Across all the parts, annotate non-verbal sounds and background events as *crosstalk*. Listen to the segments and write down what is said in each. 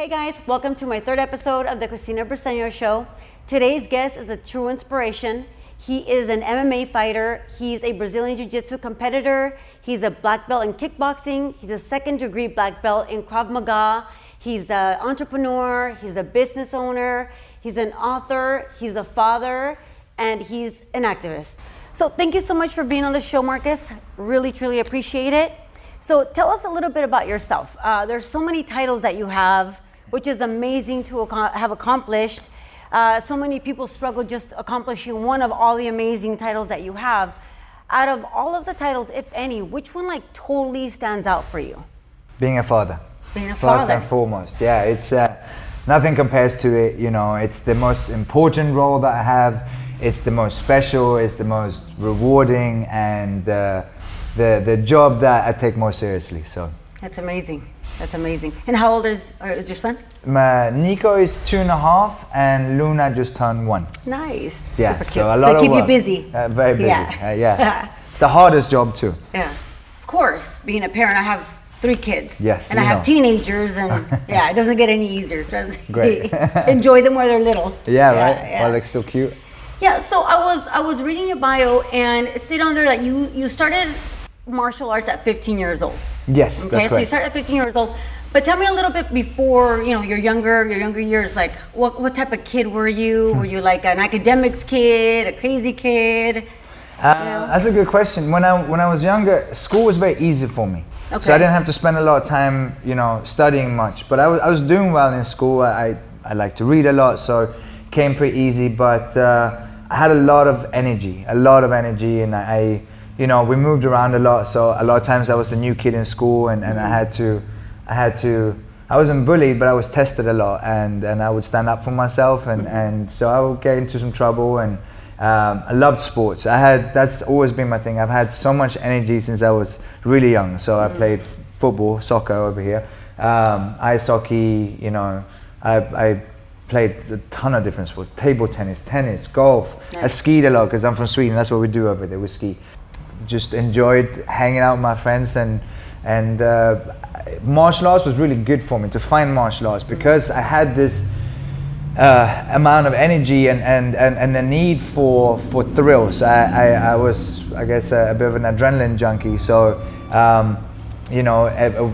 Hey guys, welcome to my third episode of the Cristina Briseño Show. Today's guest is a true inspiration. He is an MMA fighter. He's a Brazilian Jiu Jitsu competitor. He's a black belt in kickboxing. He's a second degree black belt in Krav Maga. He's an entrepreneur. He's a business owner. He's an author. He's a father. And he's an activist. So thank you so much for being on the show, Marcus. Really, truly appreciate it. So tell us a little bit about yourself. Uh, there's so many titles that you have, which is amazing to ac- have accomplished. Uh, so many people struggle just accomplishing one of all the amazing titles that you have. Out of all of the titles, if any, which one like totally stands out for you? Being a father. Being a father. First and foremost. Yeah, it's uh, nothing compares to it. You know, it's the most important role that I have. It's the most special. It's the most rewarding, and uh, the the job that I take more seriously. So, That's amazing. That's amazing. And how old is, or is your son? my Nico is two and a half, and Luna just turned one. Nice. Yeah, Super so cute. a lot they of keep you busy. Uh, very busy. Yeah. Uh, yeah. *laughs* it's the hardest job too. Yeah. Of course, being a parent, I have three kids. Yes, And I you have teenagers, and *laughs* yeah, it doesn't get any easier. Great. *laughs* Enjoy them while they're little. Yeah, right. Yeah. Well, like still cute. Yeah, so I was I was reading your bio and it stayed on there that you you started martial arts at 15 years old. Yes, Okay, so you start at 15 years old. But tell me a little bit before, you know, your younger your younger years like what what type of kid were you? Hmm. were you like an academics kid, a crazy kid? Uh, that's a good question. When I when I was younger, school was very easy for me. okay. So I didn't have to spend a lot of time, you know, studying much. But I was, I was doing well in school. I, I, I like to read a lot, so it came pretty easy. But uh, I had a lot of energy, a lot of energy, and I, you know, we moved around a lot. So a lot of times I was the new kid in school, and, and I had to, I had to. I wasn't bullied, but I was tested a lot, and, and I would stand up for myself, and, and so I would get into some trouble, and um, I loved sports. I had that's always been my thing. I've had so much energy since I was really young. So I played f- football, soccer over here, um, ice hockey. You know, I, I played a ton of different sports: table tennis, tennis, golf. I Nice. skied a lot because I'm from Sweden. That's what we do over there. We ski. Just enjoyed hanging out with my friends and and uh, martial arts was really good for me to find martial arts because I had this uh, amount of energy and, and, and, and a need for, for thrills. I, I, I was, I guess, a, a bit of an adrenaline junkie. So, um, you know, a,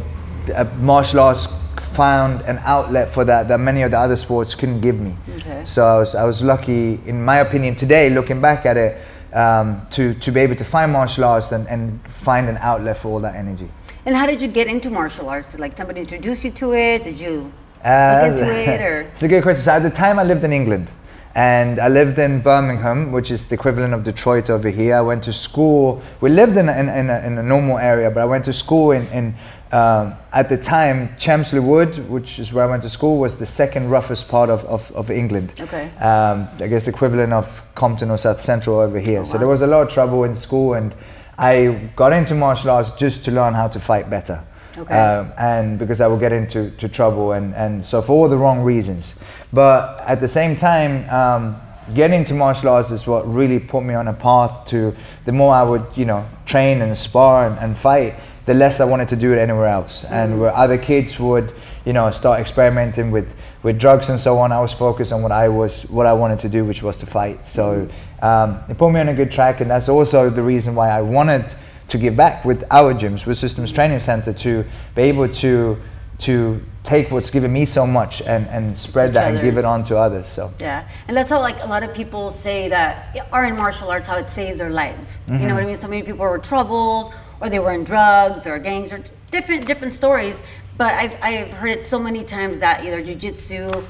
a, a martial arts found an outlet for that that many of the other sports couldn't give me. Okay. So I was, I was lucky, in my opinion, today, looking back at it, um, to, to be able to find martial arts and, and find an outlet for all that energy. And how did you get into martial arts? Did, like somebody introduced you to it? Did you Uh, look into it or *laughs* It's a good question. So at the time, I lived in England, and I lived in Birmingham, which is the equivalent of Detroit over here. I went to school. We lived in a, in, in, a, in a normal area, but I went to school in, in um, at the time Chelmsley Wood, which is where I went to school, was the second roughest part of, of, of England. Okay. Um, I guess the equivalent of Compton or South Central over here. So there was a lot of trouble in school, and I got into martial arts just to learn how to fight better. Okay. Um, and because I would get into to trouble and, and so for all the wrong reasons. But at the same time, um, getting to martial arts is what really put me on a path to the more I would, you know, train and spar and, and fight, the less I wanted to do it anywhere else. And where other kids would, you know, start experimenting with, with drugs and so on, I was focused on what I was, what I wanted to do, which was to fight. So um, it put me on a good track, and that's also the reason why I wanted to give back with our gyms, with Systems Training Center, to be able to to take what's given me so much and, and spread that and give it on to others. So Yeah, and that's how like a lot of people say that are in martial arts how it saved their lives. You Mm-hmm. know what I mean? So many people were troubled, or they were in drugs or gangs, or different different stories. But I've I've heard it so many times that either jujitsu,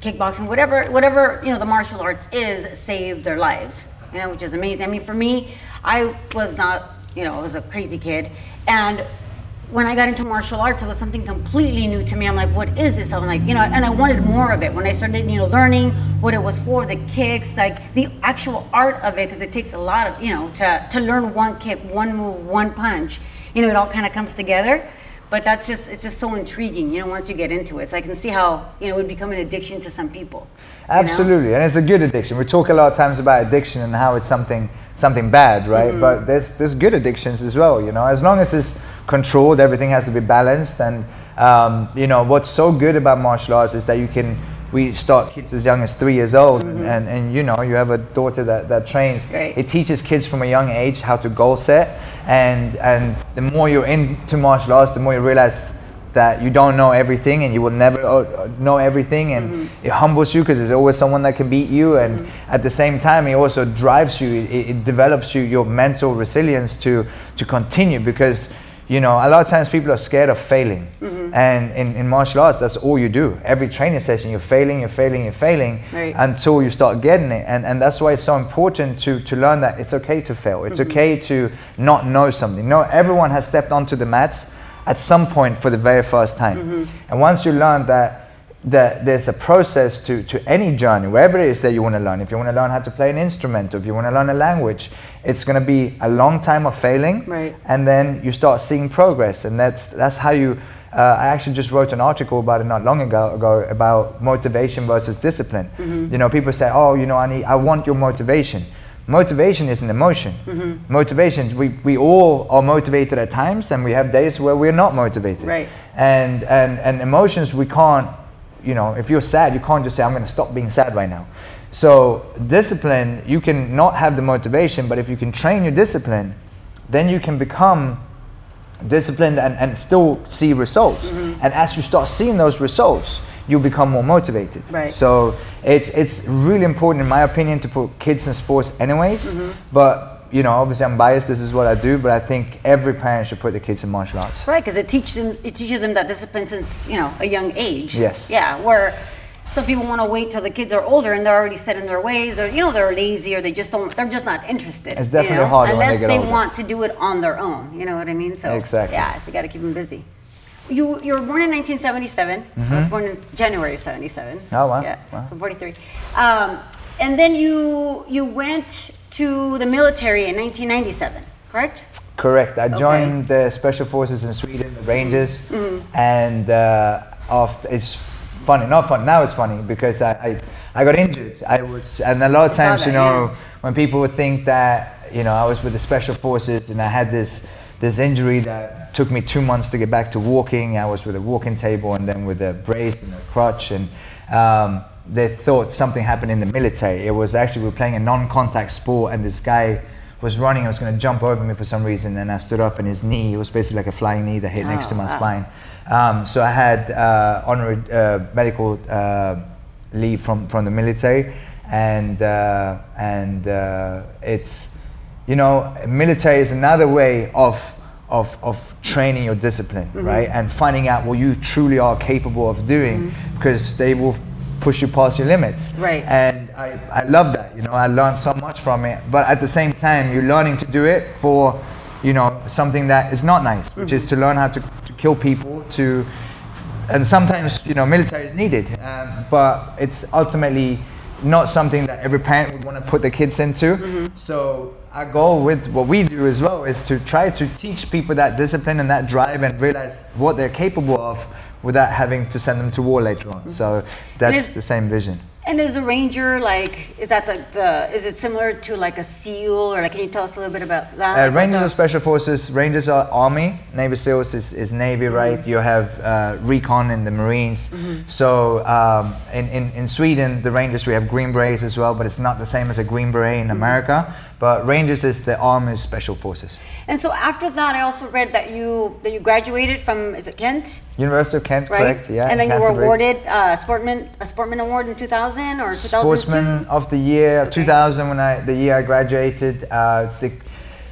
kickboxing, whatever whatever you know the martial arts is, saved their lives. You know, which is amazing. I mean, for me, I was not you know I was a crazy kid, and when I got into martial arts, it was something completely new to me. I'm like, what is this? I'm like, you know, and I wanted more of it. When I started, you know, learning what it was for, the kicks, like the actual art of it, because it takes a lot of, you know, to, to learn one kick, one move, one punch, you know, it all kind of comes together. But that's just, it's just so intriguing, you know, once you get into it. So I can see how, you know, it would become an addiction to some people. you know? absolutely, and it's a good addiction. We talk a lot of times about addiction and how it's something something bad, right? Mm-hmm. But there's there's good addictions as well. You know, as long as it's controlled, everything has to be balanced. And Um, you know, what's so good about martial arts is that you can we start kids as young as three years old Mm-hmm. and, and you know you have a daughter that, that trains Right. it teaches kids from a young age how to goal set and and the more you're into martial arts the more you realize that you don't know everything and you will never uh, know everything and Mm-hmm. it humbles you because there's always someone that can beat you and at the same time it also drives you it, it develops you your mental resilience to to continue because you know a lot of times people are scared of failing. Mm-hmm. and in, in martial arts that's all you do. Every training session you're failing you're failing you're failing Right. until you start getting it. And, and that's why it's so important to, to learn that it's okay to fail. It's okay to not know something. No everyone has stepped onto the mats at some point for the very first time. And once you learn that that there's a process to, to any journey, wherever it is that you want to learn. If you want to learn how to play an instrument, or if you want to learn a language, it's going to be a long time of failing, Right. and then you start seeing progress, and that's that's how you. Uh, I actually just wrote an article about it not long ago, ago about motivation versus discipline. You know, people say, "Oh, you know, I need, I want your motivation." Motivation is an emotion. Motivation, we, we all are motivated at times, and we have days where we're not motivated. Right. And and and emotions, we can't. You know, if you're sad, you can't just say, "I'm going to stop being sad right now." So discipline, you can not have the motivation, but if you can train your discipline, then you can become disciplined and, and still see results. Mm-hmm. And as you start seeing those results, you become more motivated. Right. So it's it's really important, in my opinion, to put kids in sports, anyways. Mm-hmm. But you know, obviously, I'm biased. This is what I do, but I think every parent should put their kids in martial arts. Right, because it teaches them it teaches them that discipline since you know a young age. Yes. Yeah, where some people want to wait till the kids are older and they're already set in their ways, or you know they're lazy, or they just don't. They're just not interested. It's you definitely know? harder they unless they older. want to do it on their own. You know what I mean? So Exactly. Yeah, so you got to keep them busy. You you were born in 1977. I was born in January of 77. Mm-hmm. Oh, wow. Yeah, Wow. so 43. Um, and then you you went to the military in 1997, correct? Correct. I joined the special forces in Sweden, the Rangers, Mm-hmm. and uh, after it's funny, not fun. Now it's funny because I, I, I got injured. I was, and a lot of I times, that, you know, yeah. when people would think that, you know, I was with the special forces and I had this this injury that took me two months to get back to walking. I was with a walking table and then with a brace and a crutch, and um, they thought something happened in the military. It was actually we were playing a non-contact sport, and this guy was running. I was going to jump over me for some reason, and I stood up, and his knee it was basically like a flying knee that hit next to Oh, my wow. spine. Um, so I had uh, honorary uh, medical uh, leave from, from the military, and uh, and uh, it's you know military is another way of of, of training your discipline, Mm-hmm. right, and finding out what you truly are capable of doing, because they will push you past your limits. Mm-hmm. Right. And I, I love that. You know, I learned so much from it. But at the same time, you're learning to do it for, you know, something that is not nice, which is to learn how to, to kill people, to, and sometimes, you know, military is needed. Um, but it's ultimately not something that every parent would want to put their kids into. Mm-hmm. So our goal with what we do as well is to try to teach people that discipline and that drive and realize what they're capable of without having to send them to war later on. Mm-hmm. So that's the same vision. And is a ranger like is that the, the is it similar to like a SEAL or like can you tell us a little bit about that? Uh, Rangers are special forces. Rangers are army. Navy SEALs is, is Navy, Mm-hmm. right? You have uh, recon in the Marines. So um, in, in, in Sweden, the Rangers we have Green Berets as well, but it's not the same as a Green Beret in America. But Rangers is the Army's special forces. And so after that, I also read that you that you graduated from is it Kent, University of Kent, right? correct? Yeah. And then you were awarded uh, sportman a sportman award in 2000 or 2002. Sportsman of the Year, 2000 when I the year I graduated. Uh, it's the,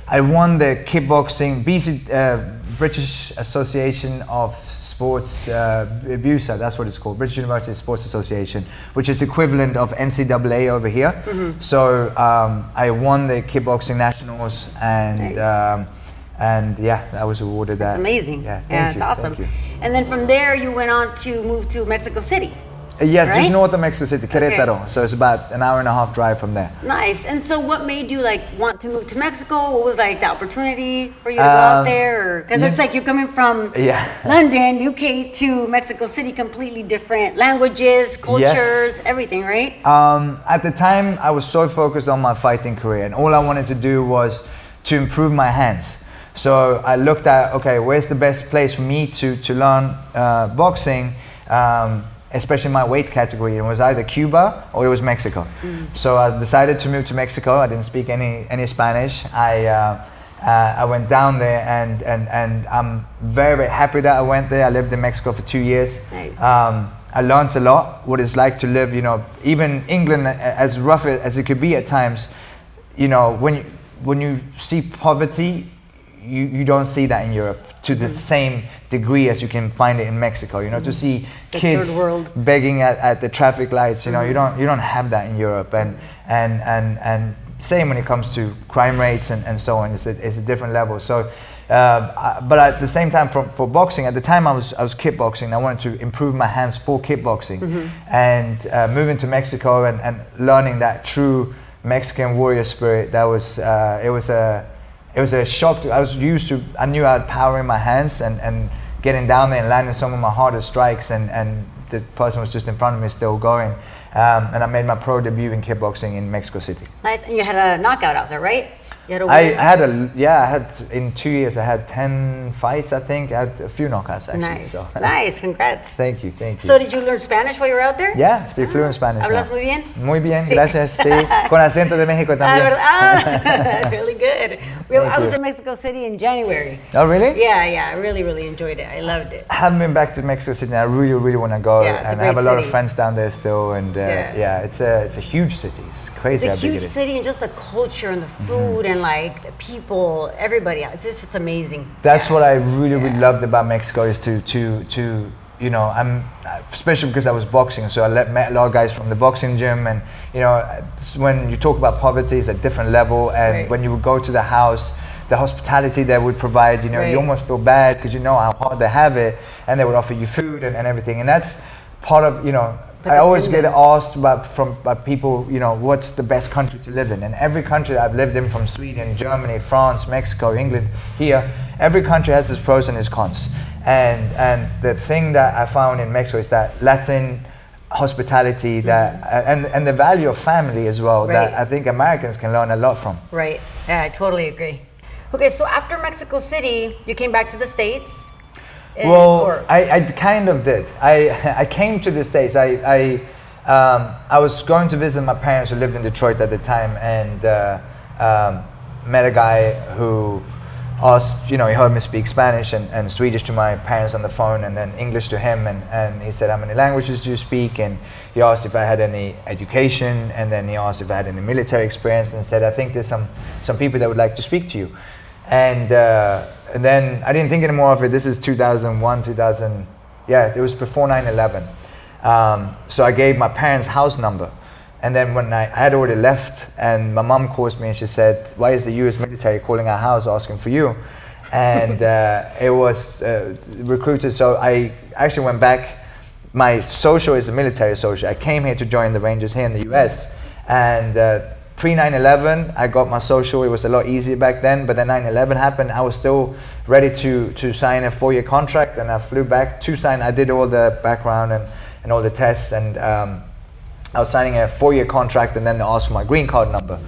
I won the kickboxing BC uh, British Association of Sports uh, BUSA. That's what it's called, British University Sports Association, which is equivalent of NCAA over here. Mm-hmm. So um, I won the kickboxing nationals and. Nice. Um, and yeah, I was awarded that. It's amazing. Yeah, yeah you, it's awesome. thank you. And then from there, you went on to move to Mexico City. Uh, yeah, Right? just north of Mexico City, Querétaro. So it's about an hour and a half drive from there. Nice. And so, what made you like want to move to Mexico? What was like the opportunity for you to go out Um, there? Because it's like you're coming from Yeah. London, UK to Mexico City, completely different languages, cultures, everything, right? Um, at the time, I was so focused on my fighting career, and all I wanted to do was to improve my hands. So I looked at okay, where's the best place for me to to learn uh, boxing, um, especially my weight category. It was either Cuba or it was Mexico. So I decided to move to Mexico. I didn't speak any any Spanish. I uh, uh, I went down there and, and, and I'm very, very happy that I went there. I lived in Mexico for two years. Nice. Um, I learned a lot what it's like to live, you know, even England, as rough as it could be at times, you know, when you, when you see poverty, you, you don't see that in Europe to the same degree as you can find it in Mexico. You know, to see The kids begging at, at the traffic lights, you know, you don't you don't have that in Europe, and and and and same when it comes to crime rates and, and so on. It's a, it's a different level. So. Uh, I- but at the same time, for, for boxing, at the time I was I was kickboxing. I wanted to improve my hands for kickboxing, and uh, moving to Mexico and, and learning that true Mexican warrior spirit. That was uh, it was a it was a shock. To, I was used to I knew I had power in my hands and, and getting down there and landing some of my hardest strikes and, and the person was just in front of me still going. Um, and I made my pro debut in kickboxing in Mexico City. Nice. And you had a knockout out there, right? You had a I, I had a yeah I had in two years I had ten fights I think I had a few knockouts actually. Nice. So. Nice. Congrats. thank you, thank you. So did you learn Spanish while you were out there? yeah, speak fluent Spanish. ¿Hablas muy bien? Muy bien, Sí. gracias. Sí, *laughs* con acento de México Ah, también. ¿verdad? Ah, *laughs* *laughs* really good. We- I was you. in Mexico City in January. Oh really? Yeah, yeah, I really, really enjoyed it. I loved it. I haven't been back to Mexico City. and I really, really want to go, Yeah, it's a and I have a great lot of friends down there still. And uh, Yeah. yeah. it's a it's a huge city. It's crazy It's a how big huge it is. City and just the culture and the Mm-hmm. food and like the people, everybody. It's just it's amazing. That's Yeah. what I really, really loved about Mexico is to to to you know I'm especially because I was boxing, so I let, met a lot of guys from the boxing gym, and you know when you talk about poverty, it's a different level, and Right. when you would go to the house. The hospitality they would provide, you know, Right. you almost feel bad because you know how hard they have it, and they would offer you food and, and everything, and that's part of, you know, I always get asked about from by people, you know, what's the best country to live in? And every country I've lived in, from Sweden, Germany, France, Mexico, England, here, every country has its pros and its cons. And and the thing that I found in Mexico is that Latin hospitality, mm-hmm. that and and the value of family as well. That I think Americans can learn a lot from. Right. Yeah, I totally agree. Okay, so after Mexico City, you came back to the States. Well, or- I, I kind of did. I, *laughs* I came to the States. I, I, um, I was going to visit my parents who lived in Detroit at the time and uh, um, met a guy who asked, you know, he heard me speak Spanish and, and Swedish to my parents on the phone and then English to him. And, and he said, How many languages do you speak? And he asked if I had any education. And then he asked if I had any military experience and said, I think there's some, some people that would like to speak to you. And, uh, and then I didn't think any more of it. This is 2001, 2000. Yeah, it was before 9 11. Um, so I gave my parents' house number. And then when I, I had already left, and my mom calls me and she said, Why is the US military calling our house asking for you? And *laughs* uh, it was uh, recruited. So I actually went back. My social is a military social. I came here to join the Rangers here in the US. And uh, pre 9 11, I got my social. It was a lot easier back then. But then 9 11 happened. I was still ready to, to sign a four year contract. And I flew back to sign. I did all the background and, and all the tests. And um, I was signing a four year contract. And then they asked for my green card number.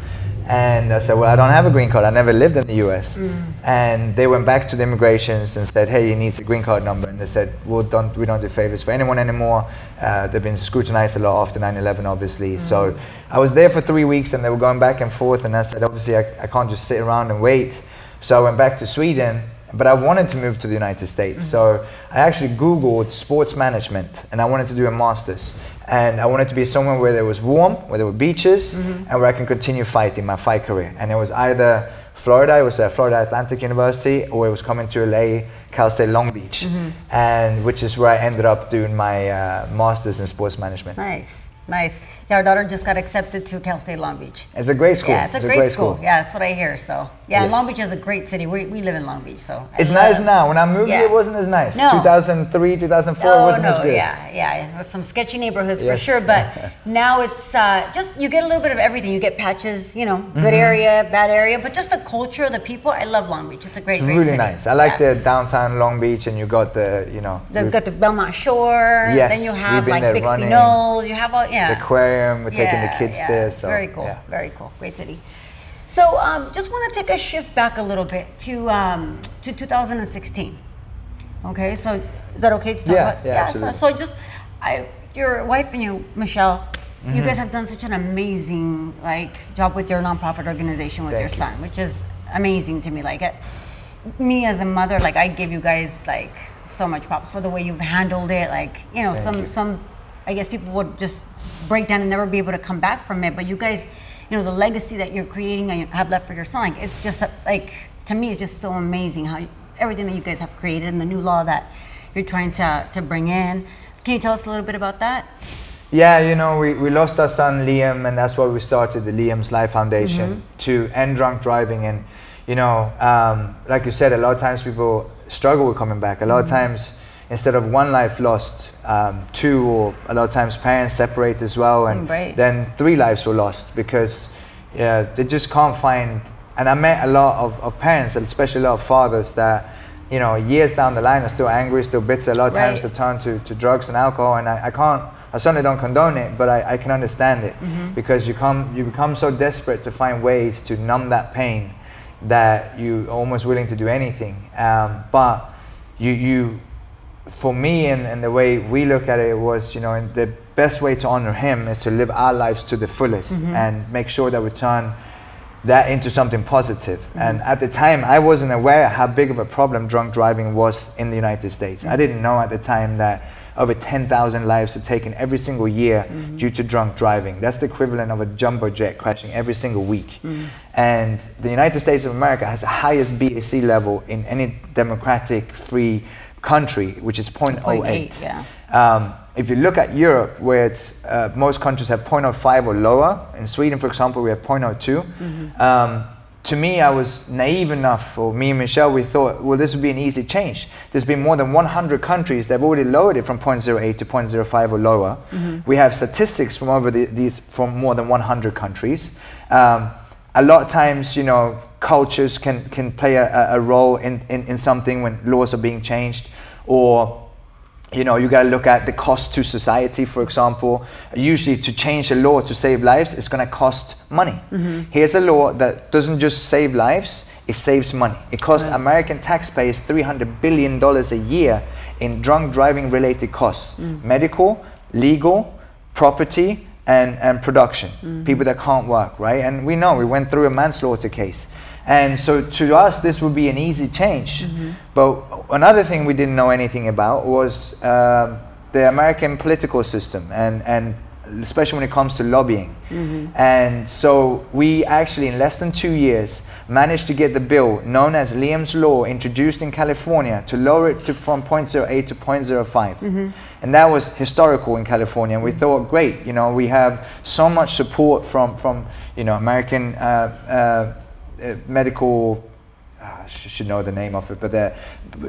And I said, Well, I don't have a green card. I never lived in the US. Mm. And they went back to the immigrations and said, Hey, you need a green card number. And they said, Well, don't, we don't do favors for anyone anymore. Uh, they've been scrutinized a lot after 9 11, obviously. Mm. So I was there for three weeks and they were going back and forth. And I said, Obviously, I, I can't just sit around and wait. So I went back to Sweden. But I wanted to move to the United States. Mm. So I actually Googled sports management and I wanted to do a master's. And I wanted to be somewhere where there was warm, where there were beaches, and where I can continue fighting my fight career. And it was either Florida, it was uh, Florida Atlantic University, or it was coming to LA, Cal State Long Beach, and which is where I ended up doing my uh, master's in sports management. nice, nice. Yeah, our daughter just got accepted to Cal State Long Beach. It's a great school. Yeah, it's a, great, school. Yeah, that's what I hear. So, yeah, Yes. Long Beach is a great city. We, we live in Long Beach, so. I It's nice love- now. When I moved Yeah. here, it wasn't as nice. No. 2003, 2004 Oh wasn't no, as good. yeah, yeah, There's some sketchy neighborhoods for sure, but *laughs* now it's uh, just you get a little bit of everything. You get patches, you know, Mm-hmm. good area, bad area, but just the culture, of the people. I love Long Beach. It's a great, It's great really city. nice. I like Yeah. the downtown Long Beach, and you got the, you know, They've got the Belmont Shore. Yes, Then you been like Bixby running. You have all yeah. the aquarium. We're taking the kids yeah, there. So very cool. yeah. Very cool. Great city. So um, just want to take a shift back a little bit to um, to 2016. Okay, so is that okay to talk Yeah, about? yeah, so, absolutely. so just I, your wife and you, Michelle, Mm-hmm. you guys have done such an amazing like job with your nonprofit organization with Thank your you. son, which is amazing to me. Like, it, me as a mother, like I give you guys like so much props for the way you've handled it. Like, you know, Thank some you. some I guess people would just break down and never be able to come back from it. But you guys, you know, the legacy that you're creating and have left for your son, like it's just like to me, it's just so amazing how you, everything that you guys have created and the new law that you're trying to to bring in. Can you tell us a little bit about that? Yeah, you know, we, we lost our son Liam, and that's why we started the Liam's Life Foundation to end drunk driving. And, you know, um, like you said, a lot of times people struggle with coming back. A lot of times, instead of one life lost, um, two, or a lot of times parents separate as well, and Right. then three lives were lost because yeah, they just can't find. And I met a lot of, of parents, especially a lot of fathers, that you know, years down the line are still angry, still bitter. A lot of times Right. they turn to, to drugs and alcohol, and I, I can't. I certainly don't condone it, but I, I can understand it because you come you become so desperate to find ways to numb that pain that you are almost willing to do anything. Um, but you you for me and, and the way we look at it was you know the best way to honor him is to live our lives to the fullest mm-hmm. and make sure that we turn that into something positive. Mm-hmm. And at the time, I wasn't aware how big of a problem drunk driving was in the United States. I mm-hmm. didn't know at the time that over 10,000 lives are taken every single year due to drunk driving. That's the equivalent of a jumbo jet crashing every single week. And the United States of America has the highest BAC level in any democratic free country, which is 0.08. 0.8, yeah. Um, if you look at Europe, where it's, uh, most countries have 0.05 or lower, in Sweden, for example, we have 0.02. Um, to me, I was naive enough, or me and Michelle, we thought, well, this would be an easy change. There's been more than 100 countries that have already lowered it from 0.08 to 0.05 or lower. We have statistics from over the, these from more than 100 countries. Um, a lot of times, you know, cultures can, can play a, a- role in, in, in something when laws are being changed, or you know, you got to look at the cost to society, for example. Usually, to change a law to save lives, it's going to cost money. Mm-hmm. Here's a law that doesn't just save lives, it saves money. It costs American taxpayers $300 billion a year in drunk driving related costs mm. medical, legal, property, and, and production. Mm-hmm. People that can't work, right? And we know we went through a manslaughter case. And so to us, this would be an easy change. But another thing we didn't know anything about was um the American political system, and, and especially when it comes to lobbying. And so we actually, in less than two years, managed to get the bill known as Liam's Law introduced in California to lower it to, from 0.08 to 0.05. And that was historical in California. And we thought, great, you know, we have so much support from, from you know, American uh, uh, uh, medical I should know the name of it, but the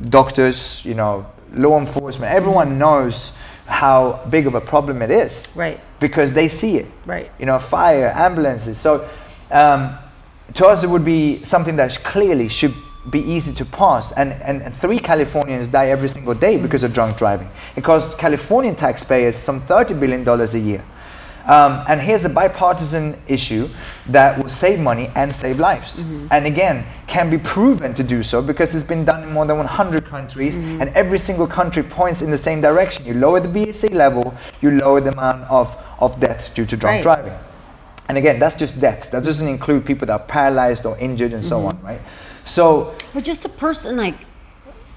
doctors, you know, law enforcement, everyone knows how big of a problem it is. Right. Because they see it. Right. You know, fire, ambulances. So um, to us, it would be something that clearly should be easy to pass. And, and, and three Californians die every single day because of drunk driving. It costs Californian taxpayers some $30 billion a year. Um, and here's a bipartisan issue that will save money and save lives. Mm-hmm. And again, can be proven to do so because it's been done in more than 100 countries, mm-hmm. and every single country points in the same direction. You lower the BAC level, you lower the amount of, of deaths due to drunk Right. driving. And again, that's just deaths. That doesn't include people that are paralyzed or injured and so mm-hmm. on, right? So But just a person like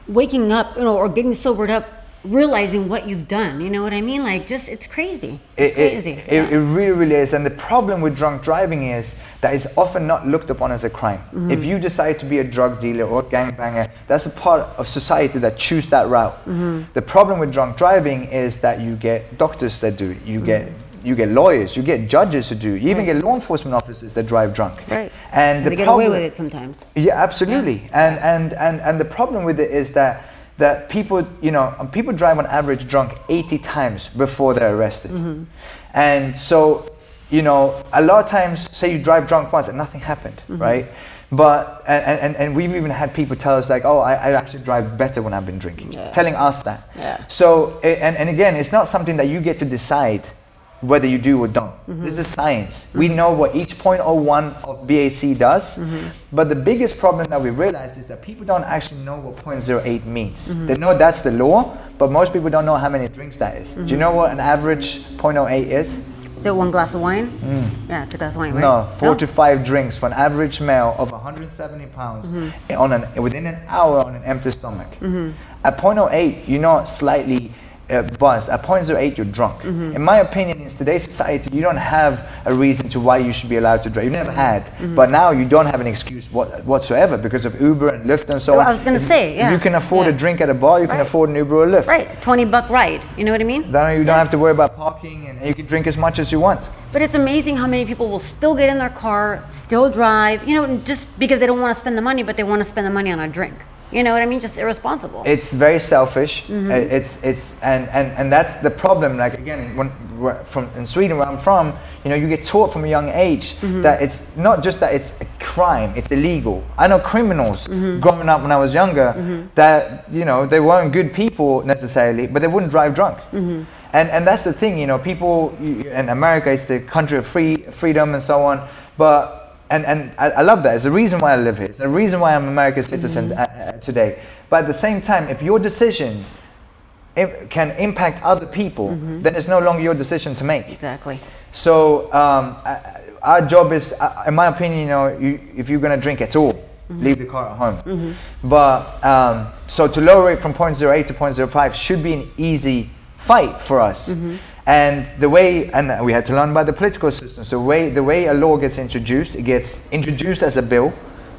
waking up, you know, or getting sobered up, realizing what you've done. You know what I mean? Like, just it's crazy. It's It, crazy. it, yeah. it really, really is. And the problem with drunk driving is that it's often not looked upon as a crime. Mm-hmm. If you decide to be a drug dealer or gangbanger, that's a part of society that choose that route. Mm-hmm. The problem with drunk driving is that you get doctors that do it, you Mm-hmm. get you get lawyers, you get judges who do you even get law enforcement officers that drive drunk. right. And, And the they get problem, away with it sometimes. yeah, absolutely. And, and, and, and the problem with it is that, that people, you know, um, people drive on average drunk 80 times before they're arrested. And so, you know, a lot of times, say you drive drunk once and nothing happened, right? But, and, and, and we've even had people tell us like, oh, I, I actually drive better when I've been drinking, Yeah. telling us that. Yeah. So, and, and again, it's not something that you get to decide whether you do or don't. This is science. We mm-hmm. know what each 0.01 of BAC does, mm-hmm. but the biggest problem that we realize is that people don't actually know what 0.08 means. Mm-hmm. They know that's the law, but most people don't know how many drinks that is. Do you know what an average 0.08 is? Is it one glass of wine? Mm. Yeah, it's a glass of wine, right? No, four to five drinks for an average male of 170 pounds Mm-hmm. on an within an hour on an empty stomach. At 0.08, you're not slightly uh, buzzed. At 0.08, you're drunk. Mm-hmm. In my opinion, in today's society, you don't have a reason to why you should be allowed to drive. You've never had, Mm-hmm. but now you don't have an excuse what, whatsoever because of Uber and Lyft and so Well, on. I was gonna say, yeah, you can afford yeah. a drink at a bar, you can Right. afford an Uber or Lyft. Right, 20 buck ride. You know what I mean? Then you don't have to worry about parking and you can drink as much as you want. But it's amazing how many people will still get in their car, still drive, you know, just because they don't want to spend the money, but they want to spend the money on a drink. You know what I mean? Just irresponsible. it's very selfish Mm-hmm. It's it's and, and and that's the problem like again when from in sweden where i'm from you know you get taught from a young age Mm-hmm. that it's not just that it's a crime it's illegal i know criminals Mm-hmm. growing up when i was younger that you know they weren't good people necessarily but they wouldn't drive drunk Mm-hmm. and and that's the thing you know people in america is the country of free freedom and so on but and, and I, I love that. It's the reason why I live here. It's the reason why I'm an American citizen uh, today. But at the same time, if your decision can impact other people, then it's no longer your decision to make. exactly. So um, our job is, in my opinion, you know, you, if you're going to drink at all, leave the car at home. But um, so to lower it from 0.08 to 0.05 should be an easy fight for us. And the way, and we had to learn about the political system. So the way, the way a law gets introduced, it gets introduced as a bill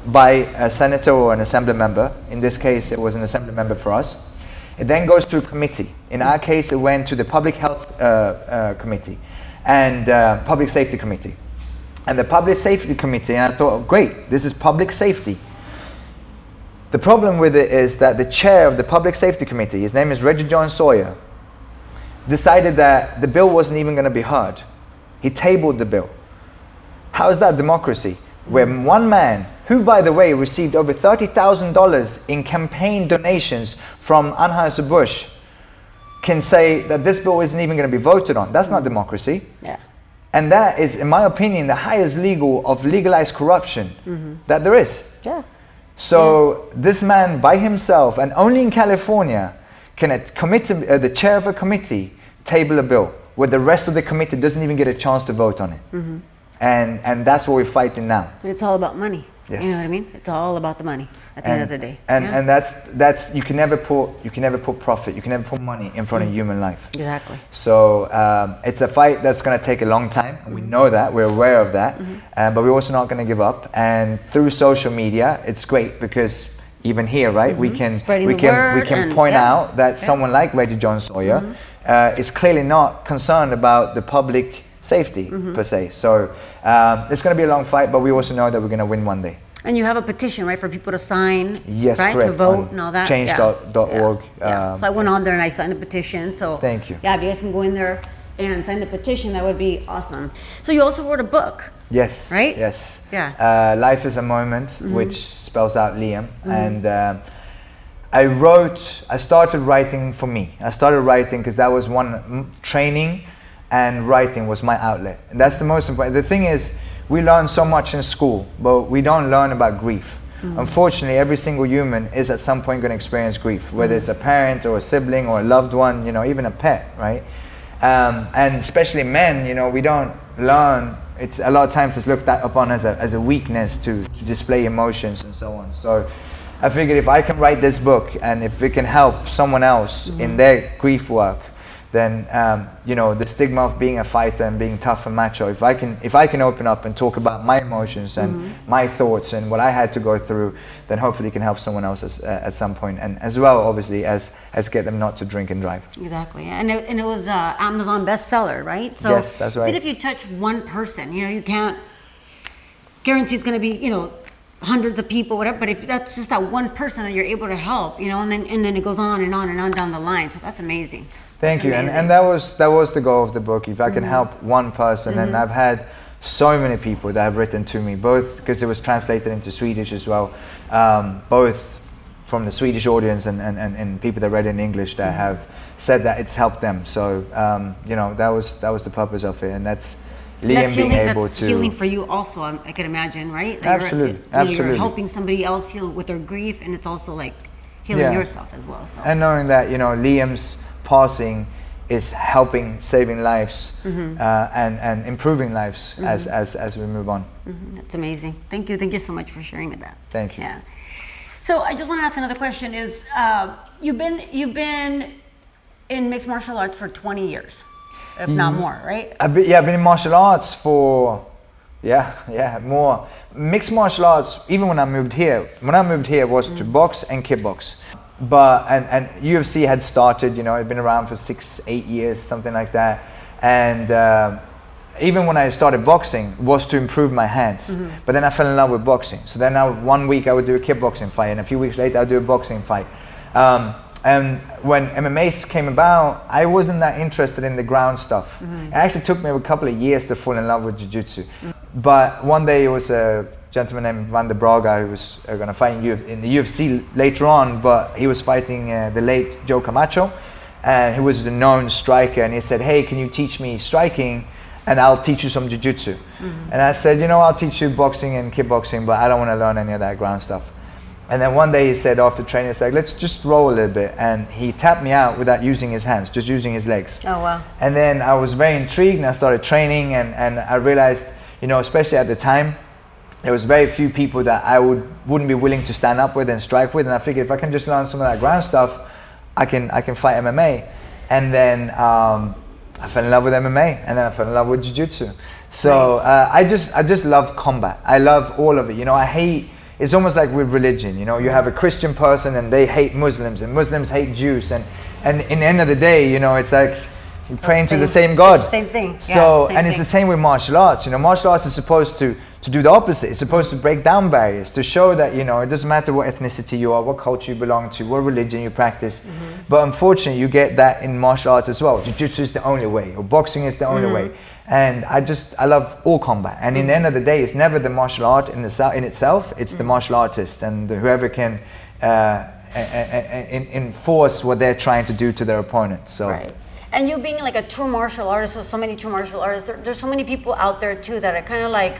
by a senator or an assembly member. In this case, it was an assembly member for us. It then goes to a committee. In our case, it went to the Public Health uh, uh, Committee and uh, Public Safety Committee. And the Public Safety Committee, and I thought, oh, great, this is public safety. The problem with it is that the chair of the Public Safety Committee, his name is Reggie Jones-Sawyer, decided that the bill wasn't even going to be heard. He tabled the bill. How is that democracy? Where one man, who by the way received over $30,000 in campaign donations from Anheuser-Busch, can say that this bill isn't even going to be voted on. That's not democracy. Yeah. And that is, in my opinion, the highest legal of legalized corruption that there is. Yeah. So this man by himself and only in California can a committee, uh, the chair of a committee table a bill where the rest of the committee doesn't even get a chance to vote on it. Mm-hmm. And, and that's what we're fighting now. But it's all about money. Yes. You know what I mean? It's all about the money at the end of the day. And, yeah? and that's, that's, you can never put, you can never put profit, you can never put money in front of mm-hmm. human life. exactly. So um, it's a fight that's going to take a long time, and we mm-hmm. know that. We're aware of that, um, but we're also not going to give up. And through social media, it's great because even here, right, we can Spreading we can we can and- point yeah. out that someone like Reggie Jones-Sawyer uh, is clearly not concerned about the public safety per se. So um, it's going to be a long fight, but we also know that we're going to win one day. And you have a petition, right, for people to sign, Yes, right, to vote on and all that. change.org, Yeah. yeah. um, so I went on there and I signed the petition. So Thank you. Yeah, if you guys can go in there and sign the petition, that would be awesome. So you also wrote a book. Yes. Right? Yes. Yeah. Uh, Life is a moment, which spells out Liam, and um I wrote. I started writing for me. I started writing because that was one training, and writing was my outlet. And that's the most important. The thing is, we learn so much in school, but we don't learn about grief. Unfortunately, every single human is at some point going to experience grief, whether it's a parent or a sibling or a loved one, you know, even a pet, right? um, and especially men, you know, we don't learn. It's a lot of times it's looked at upon as a as a weakness to, to display emotions and so on. So, I figured if I can write this book and if it can help someone else in their grief work, then um, you know the stigma of being a fighter and being tough and macho. If I can if I can open up and talk about my emotions and my thoughts and what I had to go through, then hopefully it can help someone else as, uh, at some point, and as well obviously as as get them not to drink and drive. Exactly, and it, and it was uh, Amazon bestseller, right? So Yes, that's right. Even if you touch one person, you know, you can't guarantee it's going to be, you know, hundreds of people, whatever. But if that's just that one person that you're able to help, you know, and then and then it goes on and on and on down the line. So that's amazing. Thank That's you, and, amazing. and that was that was the goal of the book. If I can help one person, and I've had so many people that have written to me, both because it was translated into Swedish as well, um, both from the Swedish audience and, and, and, and people that read in English that have said that it's helped them. So um, you know that was that was the purpose of it, and that's Liam that's being healing, able that's to healing for you also. I, I can imagine, right? Like Absolutely, You're, when You're absolutely. helping somebody else heal with their grief, and it's also like healing Yeah. yourself as well. So and knowing that you know Liam's passing is helping saving lives Mm-hmm. uh, and and improving lives as, as as we move on. Mhm, that's amazing. Thank you. Thank you so much for sharing that. Thank you. Yeah. So I just want to ask another question. Is uh, you've been you've been in mixed martial arts for 20 years, if not Mm-hmm. more, right? I've been, yeah, I've been in martial arts for, yeah, yeah, more. Mixed martial arts, even when I moved here, when I moved here was to box and kickbox. But, and, and UFC had started, you know, it'd been around for six, eight years, something like that. And um even when I started boxing, was to improve my hands. But then I fell in love with boxing. So then I, one week I would do a kickboxing fight, and a few weeks later I'd do a boxing fight. Um, and when MMA came about, I wasn't that interested in the ground stuff. It actually took me a couple of years to fall in love with jiu-jitsu. But one day it was a gentleman named Van der Braga who was uh, going to fight in, Uf- in the UFC later on, but he was fighting uh, the late Joe Camacho, and he was a known striker. And he said, "Hey, can you teach me striking?" And I'll teach you some jiu-jitsu. And I said, you know, I'll teach you boxing and kickboxing, but I don't want to learn any of that ground stuff. And then one day he said after training, he's like, let's just roll a little bit. And he tapped me out without using his hands, just using his legs. Oh wow. And then I was very intrigued and I started training and, and I realized, you know, especially at the time, there was very few people that I would, wouldn't be willing to stand up with and strike with. And I figured if I can just learn some of that ground stuff, I can, I can fight MMA. And then um, I fell in love with MMA and then I fell in love with Jiu-Jitsu. So uh, I just, I just love combat. I love all of it. You know, I hate, it's almost like with religion, you know, you have a Christian person and they hate Muslims and Muslims hate Jews. And, and in the end of the day, you know, it's like you're praying to the Same- same God. same thing. Yeah, So, same and it's thing. the same with martial arts. You know, martial arts is supposed to, to do the opposite. It's supposed to break down barriers, to show that, you know, it doesn't matter what ethnicity you are, what culture you belong to, what religion you practice. Mm-hmm. But unfortunately, you get that in martial arts as well. Jiu-jitsu is the only way, or boxing is the only Mm-hmm. way. And I just, I love all combat. And in the end of the day, it's never the martial art in, the, in itself, it's the martial artist and whoever can uh, enforce what they're trying to do to their opponent. So. Right. And you being like a true martial artist, so so many true martial artists, there, there's so many people out there too that are kind of like,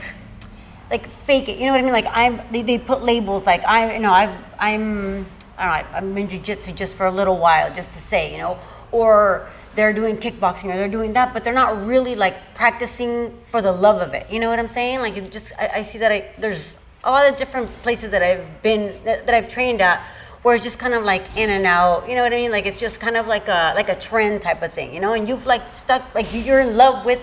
like fake it. You know what I mean? Like I'm, they, they put labels like I, you know, I, I'm, I don't know, I'm in jujitsu just for a little while, just to say, you know, or they're doing kickboxing or they're doing that, but they're not really like practicing for the love of it. You know what I'm saying? Like you just, I, I see that I, there's a lot of different places that I've been, that, that I've trained at, where it's just kind of like in and out. You know what I mean? Like it's just kind of like a like a trend type of thing. You know, and you've like stuck, like you're in love with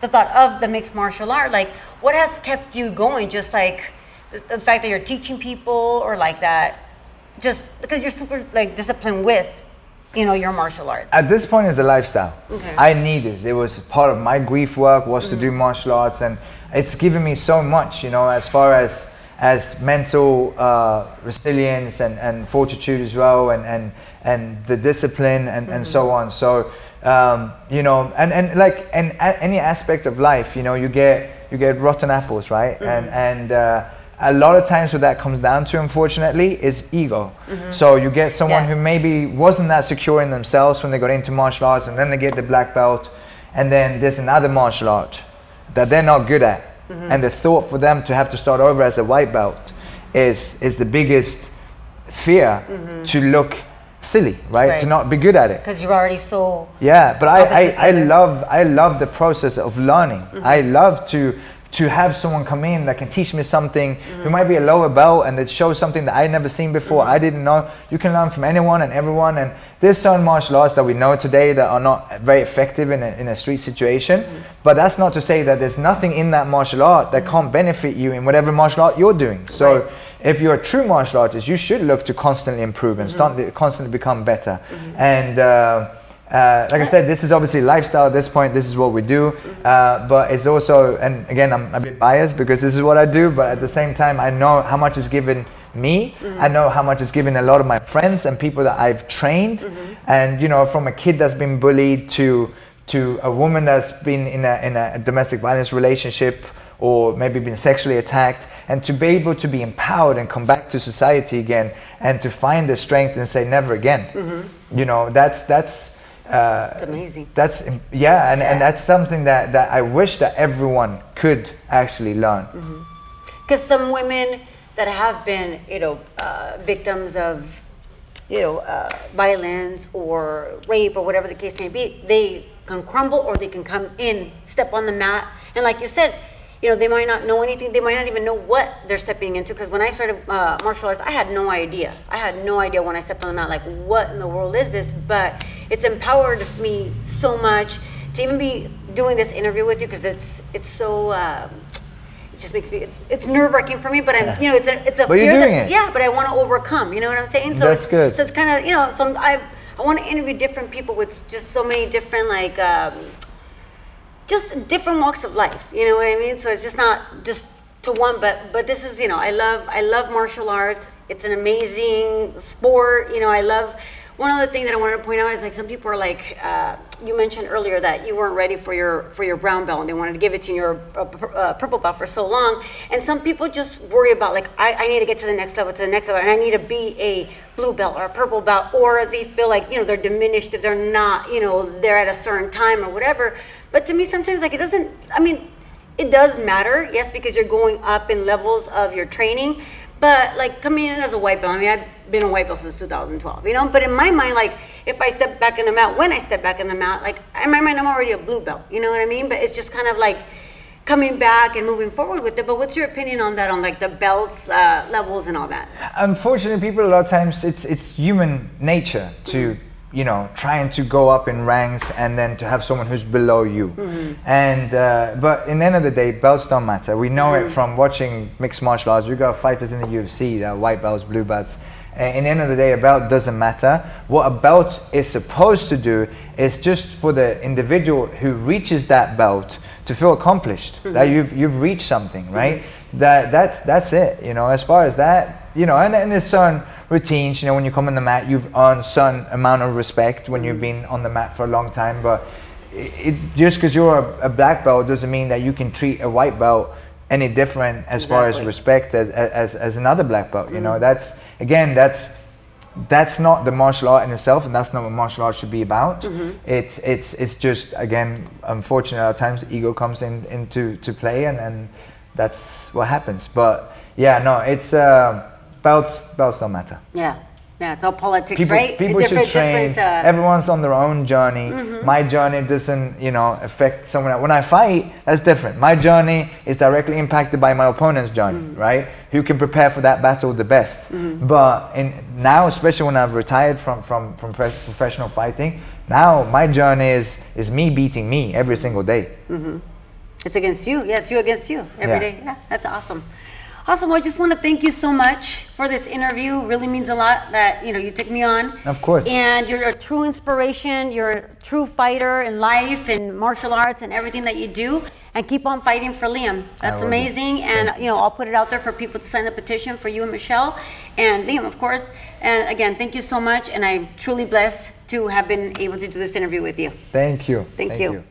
the thought of the mixed martial art. Like, what has kept you going? Just like the, the fact that you're teaching people, or like that, just because you're super like disciplined with, you know, your martial arts At this point, it's a lifestyle. Okay. I need this. It was part of my grief work was to do martial arts, and it's given me so much. You know, as far as as mental uh, resilience and, and fortitude as well, and and and the discipline and, and so on. So. Um, you know, and, and like and a- any aspect of life, you know, you get you get rotten apples, right? And and uh, a lot of times what that comes down to, unfortunately, is ego. So you get someone Yeah. who maybe wasn't that secure in themselves when they got into martial arts and then they get the black belt and then there's another martial art that they're not good at Mm-hmm. and the thought for them to have to start over as a white belt is is the biggest fear to look silly right? Mm-hmm. Right. to not be good at it Because you're already so. yeah, but I, I, I love I love the process of learning. Mm-hmm. I love to to have someone come in that can teach me something Mm-hmm. who might be a lower belt and that shows something that I never seen before. Mm-hmm. I didn't know. You can learn from anyone and everyone. And there's certain martial arts that we know today that are not very effective in a, in a street situation. Mm-hmm. But that's not to say that there's nothing in that martial art that can't benefit you in whatever martial art you're doing. So Mm-hmm. Right. if you're a true martial artist, you should look to constantly improve and Mm-hmm. start, constantly become better. And uh, uh, like I said, this is obviously lifestyle at this point. This is what we do. Uh, but it's also, and again, I'm a bit biased because this is what I do. But at the same time, I know how much is given me. I know how much is given a lot of my friends and people that I've trained. And you know, from a kid that's been bullied to to a woman that's been in a in a domestic violence relationship or maybe been sexually attacked, and to be able to be empowered and come back to society again, and to find the strength and say never again. Mm-hmm. You know, that's that's. Uh, It's amazing. That's yeah, and, and that's something that, that I wish that everyone could actually learn. Because some women that have been, you know, uh, victims of, you know, uh, violence or rape or whatever the case may be, they can crumble or they can come in, step on the mat, and like you said, you know, they might not know anything. They might not even know what they're stepping into. Because when I started uh, martial arts, I had no idea. I had no idea when I stepped on the mat, like, what in the world is this? But it's empowered me so much to even be doing this interview with you because it's it's so. Um, it just makes me it's, it's nerve wracking for me, but I'm you know it's a it's a But you're fear doing that it. yeah, but I want to overcome. You know what I'm saying? So That's it's, good. So it's kind of you know so I'm- I I want to interview different people with just so many different like um, just different walks of life. You know what I mean? So it's just not just to one, but but this is you know I love I love martial arts. It's an amazing sport. You know I love. One other thing that I wanted to point out is like some people are like uh, you mentioned earlier that you weren't ready for your for your brown belt and they wanted to give it to your uh, purple belt for so long and some people just worry about like I, I need to get to the next level to the next level and I need to be a blue belt or a purple belt or they feel like you know they're diminished if they're not you know they're at a certain time or whatever but to me sometimes like it doesn't I mean it does matter, yes, because you're going up in levels of your training. But like coming in as a white belt, I mean, I've been a white belt since 2012, you know. But in my mind, like if I step back in the mat, when I step back in the mat, like in my mind, I'm already a blue belt. You know what I mean? But it's just kind of like coming back and moving forward with it. But what's your opinion on that, on like the belts uh, levels and all that? Unfortunately, people a lot of times it's it's human nature to you know trying to go up in ranks and then to have someone who's below you. Mm-hmm. And uh, but in the end of the day, belts don't matter. We know it mm-hmm. from watching mixed martial arts. You got fighters in the UFC, that are white belts, blue belts. In the end of the day, a belt doesn't matter. What a belt is supposed to do is just for the individual who reaches that belt to feel accomplished, that mm-hmm. you've you've reached something, right? That that's that's it. You know, as far as that, you know, and, and there's certain routines. You know, when you come on the mat, you've earned certain amount of respect when you've been on the mat for a long time. But it, it just because you're a, a black belt doesn't mean that you can treat a white belt any different as far as respect as, as, as another black belt. You know, that's again, that's that's not the martial art in itself, and that's not what martial art should be about. It's it's it's just again, unfortunately, at times ego comes in into to play, and and that's what happens. But yeah, no, it's uh, belts belts don't matter. Yeah, yeah, it's all politics, People, right? people different, should train. Uh, Everyone's on their own journey. Mm-hmm. My journey doesn't, you know, affect someone else. When I fight, that's different. My journey is directly impacted by my opponent's journey, mm. right? Who can prepare for that battle the best. Mm-hmm. But in now, especially when I've retired from from, from prof- professional fighting, now my journey is is me beating me every single day. Mm-hmm. It's against you. Yeah, it's you against you every Yeah. day. yeah. that's awesome. Awesome. Well, I just want to thank you so much for this interview. Really means a lot that you know you took me on. Of course. And you're a true inspiration. You're a true fighter in life and martial arts and everything that you do. And keep on fighting for Liam. That's amazing. And you know, I'll put it out there for people to sign the petition for you and Michelle and Liam, of course. And again, thank you so much. And I'm truly blessed to have been able to do this interview with you. Thank you. Thank you.